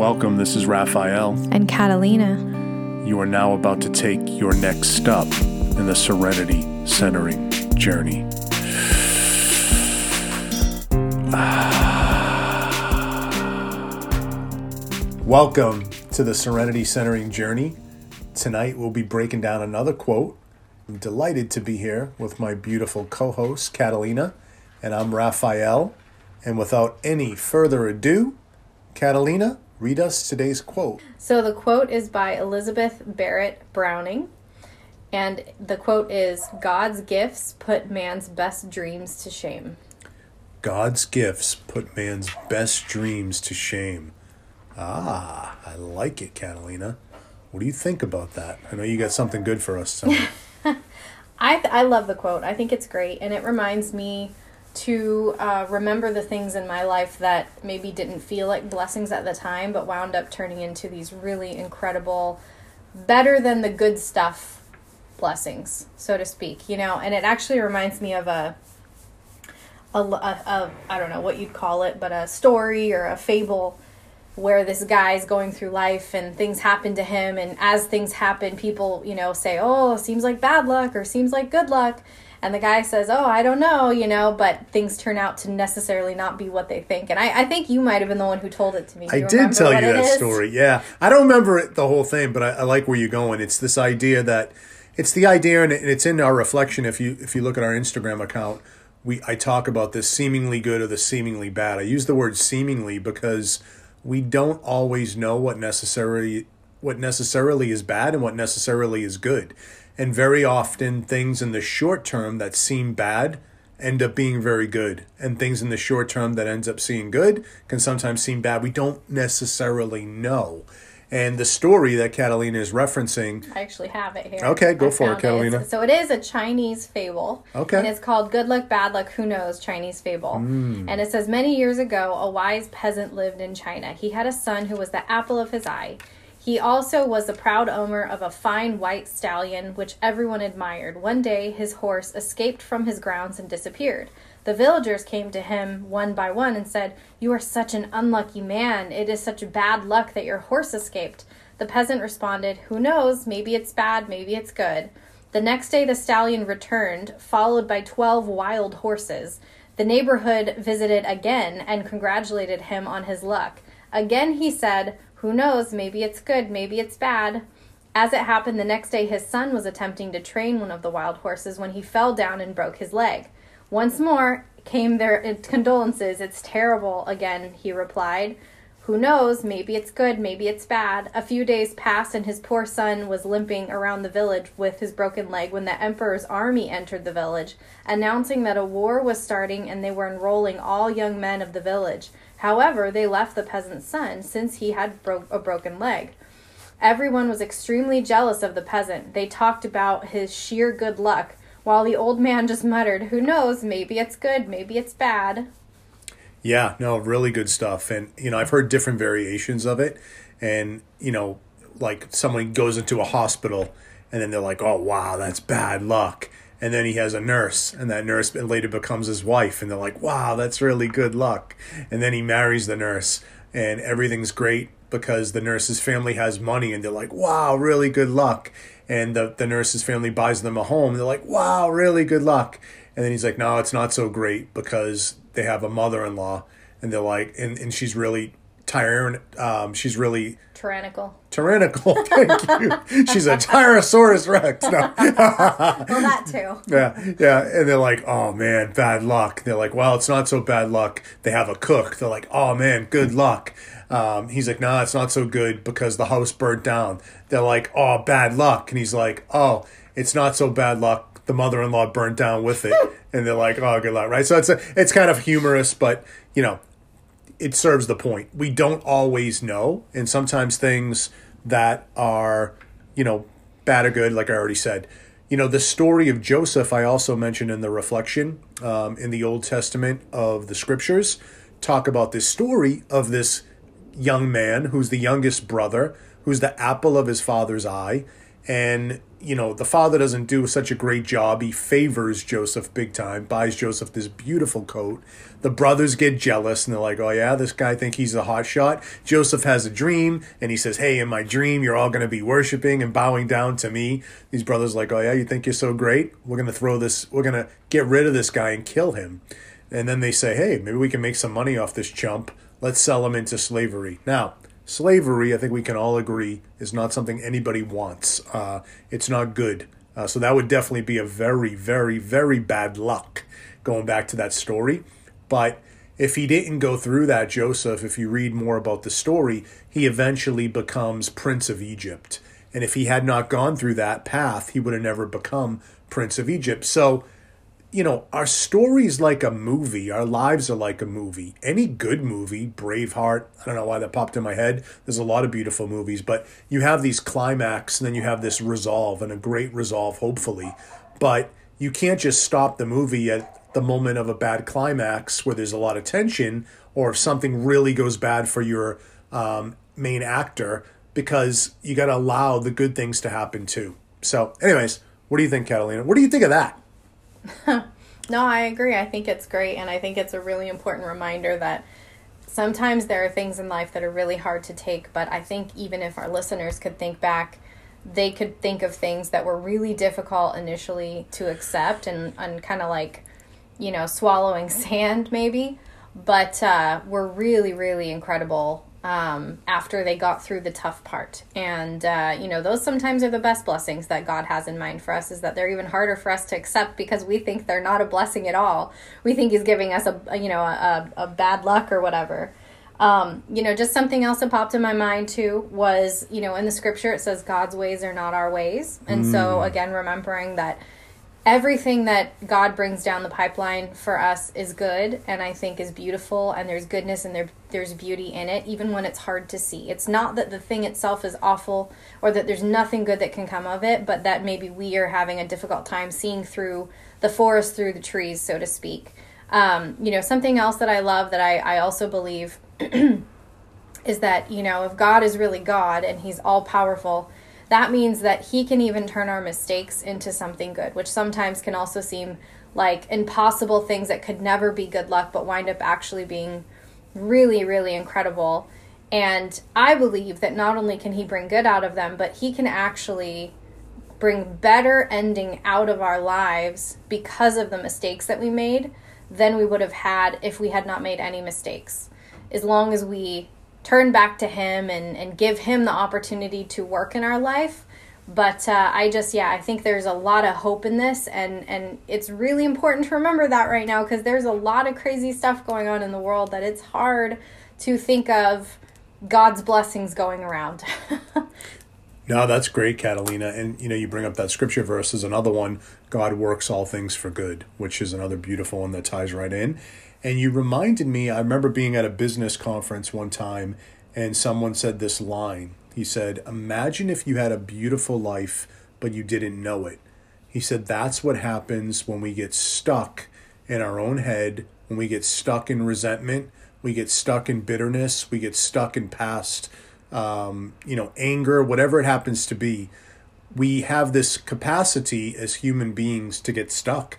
Welcome, this is Raphael. and Catalina. You are now about to take your next step in the serenity centering journey. Welcome to the serenity centering journey. Tonight we'll be breaking down another quote. I'm delighted to be here with my beautiful co host, Catalina, and I'm Raphael. And without any further ado, Catalina, read us today's quote. So the quote is by Elizabeth Barrett Browning. And the quote is God's gifts put man's best dreams to shame. God's gifts put man's best dreams to shame. Ah, I like it, Catalina. What do you think about that? I know you got something good for us. I, th- I love the quote. I think it's great. And it reminds me to uh, remember the things in my life that maybe didn't feel like blessings at the time, but wound up turning into these really incredible, better than the good stuff blessings, so to speak. You know, and it actually reminds me of a a, a, a I don't know what you'd call it, but a story or a fable where this guy's going through life and things happen to him and as things happen people you know say oh seems like bad luck or seems like good luck and the guy says oh i don't know you know but things turn out to necessarily not be what they think and i, I think you might have been the one who told it to me Do I did tell you that is? story. Yeah. I don't remember it, the whole thing, but I, I like where you're going. It's this idea that it's the idea, and it- it's in our reflection. If you if you look at our Instagram account, we I talk about the seemingly good or the seemingly bad. I use the word seemingly because we don't always know what necessarily what necessarily is bad and what necessarily is good. And very often things in the short term that seem bad end up being very good. And things in the short term that ends up seeming good can sometimes seem bad. We don't necessarily know. And the story that Catalina is referencing I actually have it here. Okay, go I for it, Catalina. It's- So it is a Chinese fable. Okay. And it's called Good Luck, Bad Luck, Who Knows Chinese Fable. Hmm. And it says Many years ago, a wise peasant lived in China. He had a son who was the apple of his eye. He also was the proud owner of a fine white stallion, which everyone admired. One day, his horse escaped from his grounds and disappeared. The villagers came to him one by one and said, You are such an unlucky man. It is such bad luck that your horse escaped. The peasant responded, Who knows? Maybe it's bad, maybe it's good. The next day, the stallion returned, followed by 12 wild horses. The neighborhood visited again and congratulated him on his luck. Again, he said, Who knows? Maybe it's good, maybe it's bad. As it happened, the next day, his son was attempting to train one of the wild horses when he fell down and broke his leg. Once more came their condolences. It's terrible again, he replied. Who knows? Maybe it's good, maybe it's bad. A few days passed, and his poor son was limping around the village with his broken leg when the emperor's army entered the village, announcing that a war was starting and they were enrolling all young men of the village. However, they left the peasant's son since he had bro- a broken leg. Everyone was extremely jealous of the peasant. They talked about his sheer good luck, while the old man just muttered, Who knows? Maybe it's good, maybe it's bad. Yeah, no, really good stuff. And, you know, I've heard different variations of it. And, you know, like someone goes into a hospital and then they're like, oh, wow, that's bad luck. And then he has a nurse, and that nurse later becomes his wife. And they're like, wow, that's really good luck. And then he marries the nurse, and everything's great because the nurse's family has money. And they're like, wow, really good luck. And the, the nurse's family buys them a home. They're like, wow, really good luck. And then he's like, no, it's not so great because they have a mother-in-law and they're like and, and she's really tyran um she's really Tyrannical. tyrannical. Thank you. She's a tyrannosaurus rex. No. Well, that too. yeah yeah. And they're like oh man bad luck. They're like well it's not so bad luck. They have a cook. They're like oh man good luck. Um, he's like nah it's not so good because the house burnt down. They're like oh bad luck. And he's like oh it's not so bad luck. The mother-in-law burnt down with it and they're like oh good luck right so it's a, it's kind of humorous but you know it serves the point. We don't always know, and sometimes things that are, you know, bad or good, like I already said. You know, the story of Joseph, I also mentioned in the reflection um, in the Old Testament of the scriptures, talk about this story of this young man who's the youngest brother, who's the apple of his father's eye. And you know, the father doesn't do such a great job. He favors Joseph big time, buys Joseph this beautiful coat. The brothers get jealous and they're like, "Oh yeah, this guy think he's a hot shot." Joseph has a dream and he says, "Hey, in my dream, you're all going to be worshiping and bowing down to me." These brothers like, "Oh yeah, you think you're so great? We're going to throw this. We're going to get rid of this guy and kill him." And then they say, "Hey, maybe we can make some money off this chump. Let's sell him into slavery." Now, slavery, I think we can all agree, is not something anybody wants. Uh, it's not good. Uh, so that would definitely be a very, very, very bad luck going back to that story. But if he didn't go through that, Joseph, if you read more about the story, he eventually becomes Prince of Egypt. And if he had not gone through that path, he would have never become Prince of Egypt. So you know, our story's like a movie. Our lives are like a movie. Any good movie, Braveheart, I don't know why that popped in my head. There's a lot of beautiful movies, but you have these climax and then you have this resolve and a great resolve, hopefully. But you can't just stop the movie at the moment of a bad climax where there's a lot of tension or if something really goes bad for your um, main actor because you got to allow the good things to happen too. So, anyways, what do you think, Catalina? What do you think of that? no, I agree. I think it's great, and I think it's a really important reminder that sometimes there are things in life that are really hard to take, but I think even if our listeners could think back, they could think of things that were really difficult initially to accept and, and kind of like, you know, swallowing sand maybe, but uh, were really, really incredible um, after they got through the tough part. And, uh, you know, those sometimes are the best blessings that God has in mind for us, is that they're even harder for us to accept because we think they're not a blessing at all. We think He's giving us a, you know, a, a bad luck or whatever. Um, you know, just something else that popped in my mind too was, you know, in the scripture it says God's ways are not our ways. And mm. so, again, remembering that everything that God brings down the pipeline for us is good and I think is beautiful and there's goodness and there there's beauty in it even when it's hard to see. It's not that the thing itself is awful or that there's nothing good that can come of it, but that maybe we are having a difficult time seeing through the forest through the trees, so to speak. Um, you know, something else that I love that I, I also believe is that, you know, if God is really God and he's all powerful, that means that he can even turn our mistakes into something good, which sometimes can also seem like impossible things that could never be good luck, but wind up actually being really, really incredible. And I believe that not only can he bring good out of them, but he can actually bring better ending out of our lives because of the mistakes that we made than we would have had if we had not made any mistakes. As long as we turn back to him and, and give him the opportunity to work in our life. But uh, i just yeah i think there's a lot of hope in this and and it's really important to remember that right now because there's a lot of crazy stuff going on in the world that it's hard to think of god's blessings going around. No that's great catalina. And you know you bring up that scripture verse is another one. God works all things for good which is another beautiful one that ties right in and you reminded me, I remember being at a business conference one time and someone said this line. He said, Imagine if you had a beautiful life, but you didn't know it. He said, That's what happens when we get stuck in our own head, when we get stuck in resentment, we get stuck in bitterness, we get stuck in past, um, you know, anger, whatever it happens to be. We have this capacity as human beings to get stuck.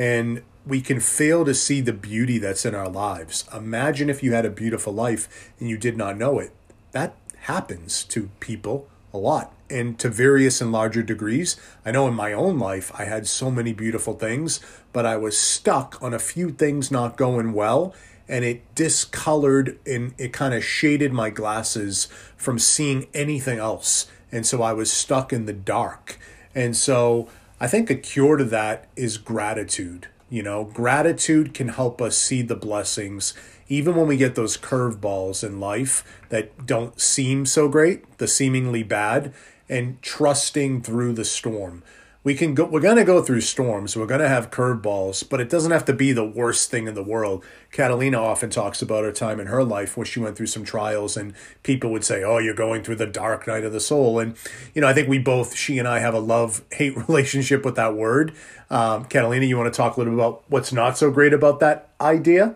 And we can fail to see the beauty that's in our lives. Imagine if you had a beautiful life and you did not know it. That happens to people a lot and to various and larger degrees. I know in my own life I had so many beautiful things, but I was stuck on a few things not going well and it discolored and it kind of shaded my glasses from seeing anything else. And so I was stuck in the dark. And so I think a cure to that is gratitude. You know, gratitude can help us see the blessings even when we get those curveballs in life that don't seem so great, the seemingly bad, and trusting through the storm we can go we're going to go through storms we're going to have curveballs but it doesn't have to be the worst thing in the world. Catalina often talks about her time in her life where she went through some trials and people would say oh you're going through the dark night of the soul. And you know i think we both she and i have a love hate relationship with that word. Um, catalina you want to talk a little bit about what's not so great about that idea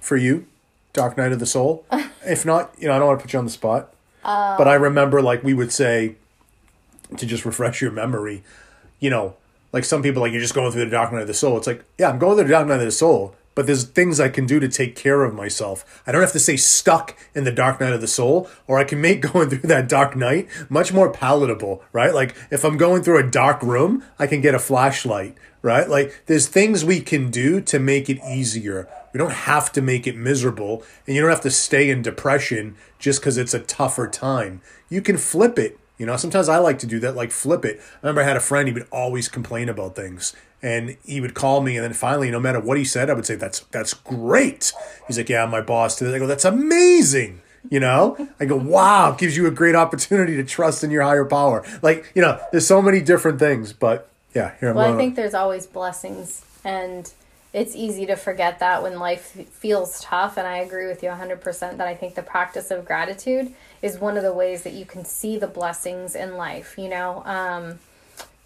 for you dark night of the soul? If not you know i don't want to put you on the spot uh, but i remember like we would say to just refresh your memory, you know, like some people like you're just going through the dark night of the soul. It's like, yeah, I'm going through the dark night of the soul, but there's things I can do to take care of myself. I don't have to stay stuck in the dark night of the soul, or I can make going through that dark night much more palatable, right? Like if I'm going through a dark room, I can get a flashlight, right? Like there's things we can do to make it easier. We don't have to make it miserable, and you don't have to stay in depression just because it's a tougher time. You can flip it. You know, sometimes I like to do that, like flip it. I remember I had a friend, he would always complain about things and he would call me and then finally no matter what he said i would say that's that's great. He's like yeah my boss today i go that's amazing you know? I go wow gives you a great opportunity to trust in your higher power. Like you know there's so many different things but yeah here I'm well i think there's always blessings and it's easy to forget that when life feels tough and i agree with you 100% that i think the practice of gratitude is one of the ways that you can see the blessings in life you know um,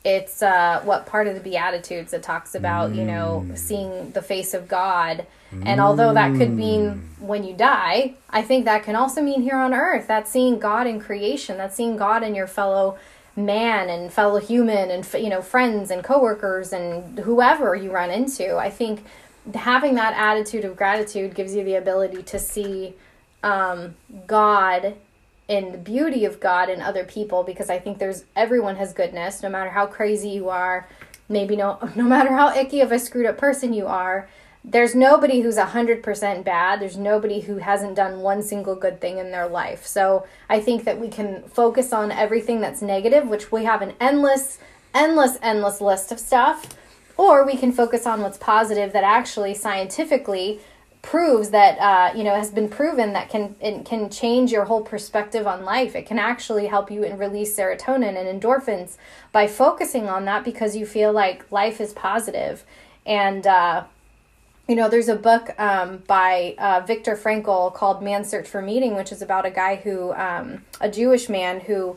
it's uh, what part of the beatitudes that talks about mm. you know mm. seeing the face of god and although that could mean mm. when you die i think that can also mean here on earth that's seeing god in creation that's seeing god in your fellow man and fellow human and you know friends and coworkers and whoever you run into i think having that attitude of gratitude gives you the ability to see um, god in the beauty of God and other people because I think there's everyone has goodness no matter how crazy you are maybe no no matter how icky of a screwed up person you are there's nobody who's 100% bad. There's nobody who hasn't done one single good thing in their life. So I think that we can focus on everything that's negative which we have an endless endless endless list of stuff or we can focus on what's positive that actually scientifically proves that uh, you know has been proven that can it can change your whole perspective on life. It can actually help you and release serotonin and endorphins by focusing on that because you feel like life is positive. And uh, you know there's a book um, by uh, Viktor Frankl called man's search for meaning which is about a guy who um, a jewish man who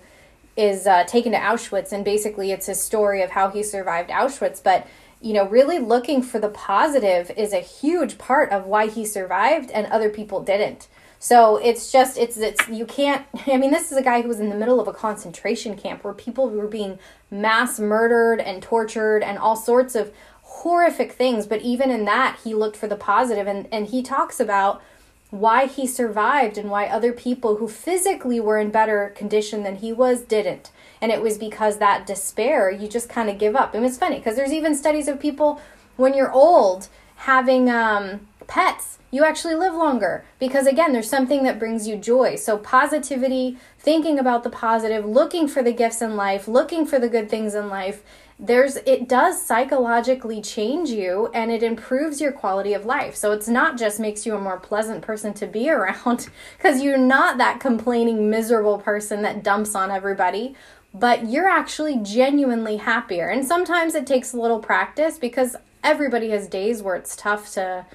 is uh, taken to auschwitz and basically it's his story of how he survived auschwitz but you know, really looking for the positive is a huge part of why he survived and other people didn't. So it's just it's it's you can't I mean this is a guy who was in the middle of a concentration camp where people were being mass murdered and tortured and all sorts of horrific things, but even in that he looked for the positive and and he talks about why he survived and why other people who physically were in better condition than he was didn't. And it was because that despair you just kind of give up. And it's funny because there's even studies of people when you're old having um, pets you actually live longer. Because again there's something that brings you joy. So positivity thinking about the positive looking for the gifts in life looking for the good things in life there's it does psychologically change you and it improves your quality of life so it's not just makes you a more pleasant person to be around because you're not that complaining miserable person that dumps on everybody but you're actually genuinely happier. And sometimes it takes a little practice because everybody has days where it's tough to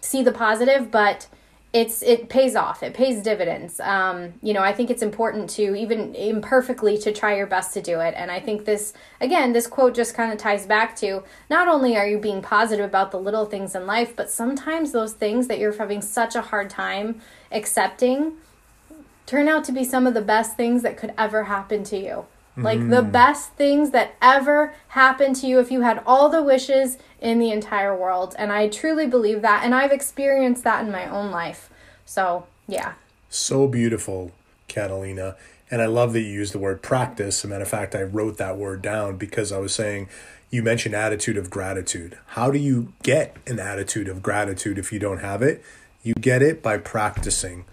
see the positive, but it's it pays off. It pays dividends. Um, you know, I think it's important to even imperfectly to try your best to do it. And I think this again, this quote just kind of ties back to not only are you being positive about the little things in life, but sometimes those things that you're having such a hard time accepting turn out to be some of the best things that could ever happen to you. Like mm. the best things that ever happened to you if you had all the wishes in the entire world. And I truly believe that. And I've experienced that in my own life. So, yeah. So beautiful, Catalina. And I love that you use the word practice. As a matter of fact, I wrote that word down because I was saying, you mentioned attitude of gratitude. How do you get an attitude of gratitude if you don't have it? You get it by practicing,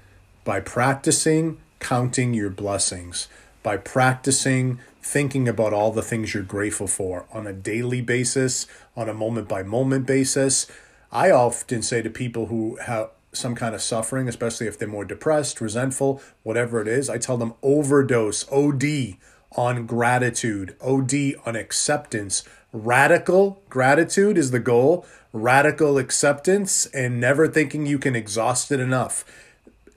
by practicing counting your blessings by practicing thinking about all the things you're grateful for on a daily basis, on a moment by moment basis. I often say to people who have some kind of suffering, especially if they're more depressed, resentful, whatever it is, I tell them overdose, OD on gratitude, OD on acceptance. Radical gratitude is the goal, radical acceptance, and never thinking you can exhaust it enough.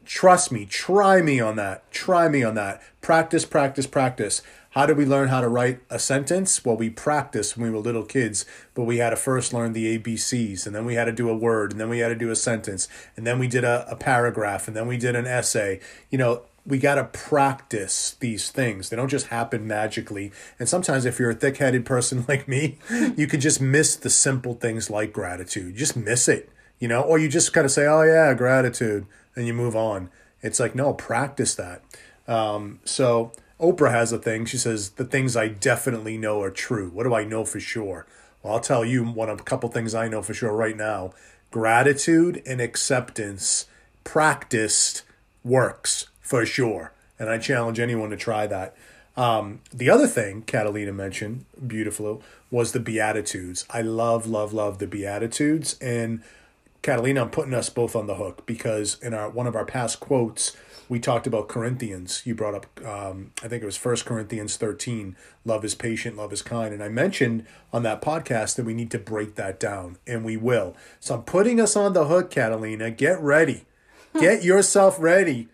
Trust me, try me on that. Try me on that. Practice, practice, practice. How did we learn how to write a sentence? Well, we practiced when we were little kids, but we had to first learn the ABCs, and then we had to do a word, and then we had to do a sentence, and then we did a, a paragraph, and then we did an essay. You know, we got to practice these things. They don't just happen magically. And sometimes, if you're a thick headed person like me, you could just miss the simple things like gratitude. Just miss it, you know, or you just kind of say, oh, yeah, gratitude, and you move on. It's like, no, practice that. Um, so, Oprah has a thing. She says, the things I definitely know are true. What do I know for sure? Well, I'll tell you one of a couple things I know for sure right now gratitude and acceptance practiced works for sure. And I challenge anyone to try that. Um, the other thing Catalina mentioned, beautifully was the Beatitudes. I love, love, love the Beatitudes. And Catalina, I'm putting us both on the hook because in our one of our past quotes, we talked about Corinthians. You brought up, um, I think it was First Corinthians 13, love is patient, love is kind. And I mentioned on that podcast that we need to break that down, and we will. So I'm putting us on the hook, Catalina. Get ready. Get yourself ready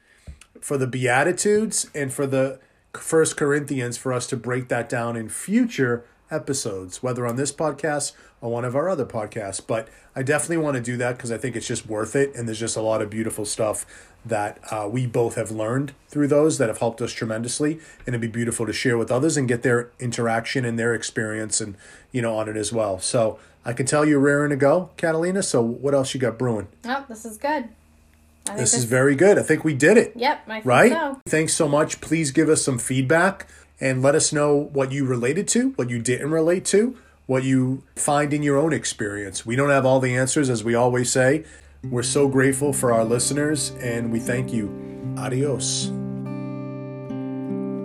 for the Beatitudes and for the First Corinthians for us to break that down in future episodes, whether on this podcast or one of our other podcasts. But I definitely want to do that because I think it's just worth it. And there's just a lot of beautiful stuff that uh, we both have learned through those that have helped us tremendously. And it'd be beautiful to share with others and get their interaction and their experience and, you know, on it as well. So I can tell you're raring to go, Catalina. So what else you got brewing? Oh, this is good. I this is very good. I think we did it. Yep, I right? So. Thanks so much. Please give us some feedback and let us know what you related to, what you didn't relate to, what you find in your own experience. We don't have all the answers, as we always say. We're so grateful for our listeners and we thank you. Adios.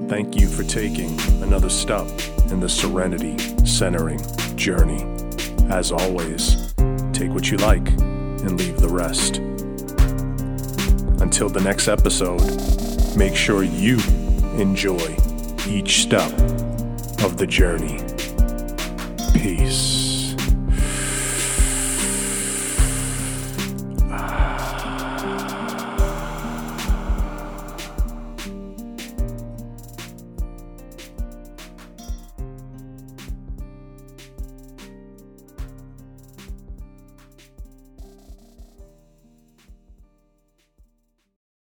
Thank you for taking another step in the serenity centering journey. As always, take what you like and leave the rest. Until the next episode, make sure you enjoy each step of the journey. Peace.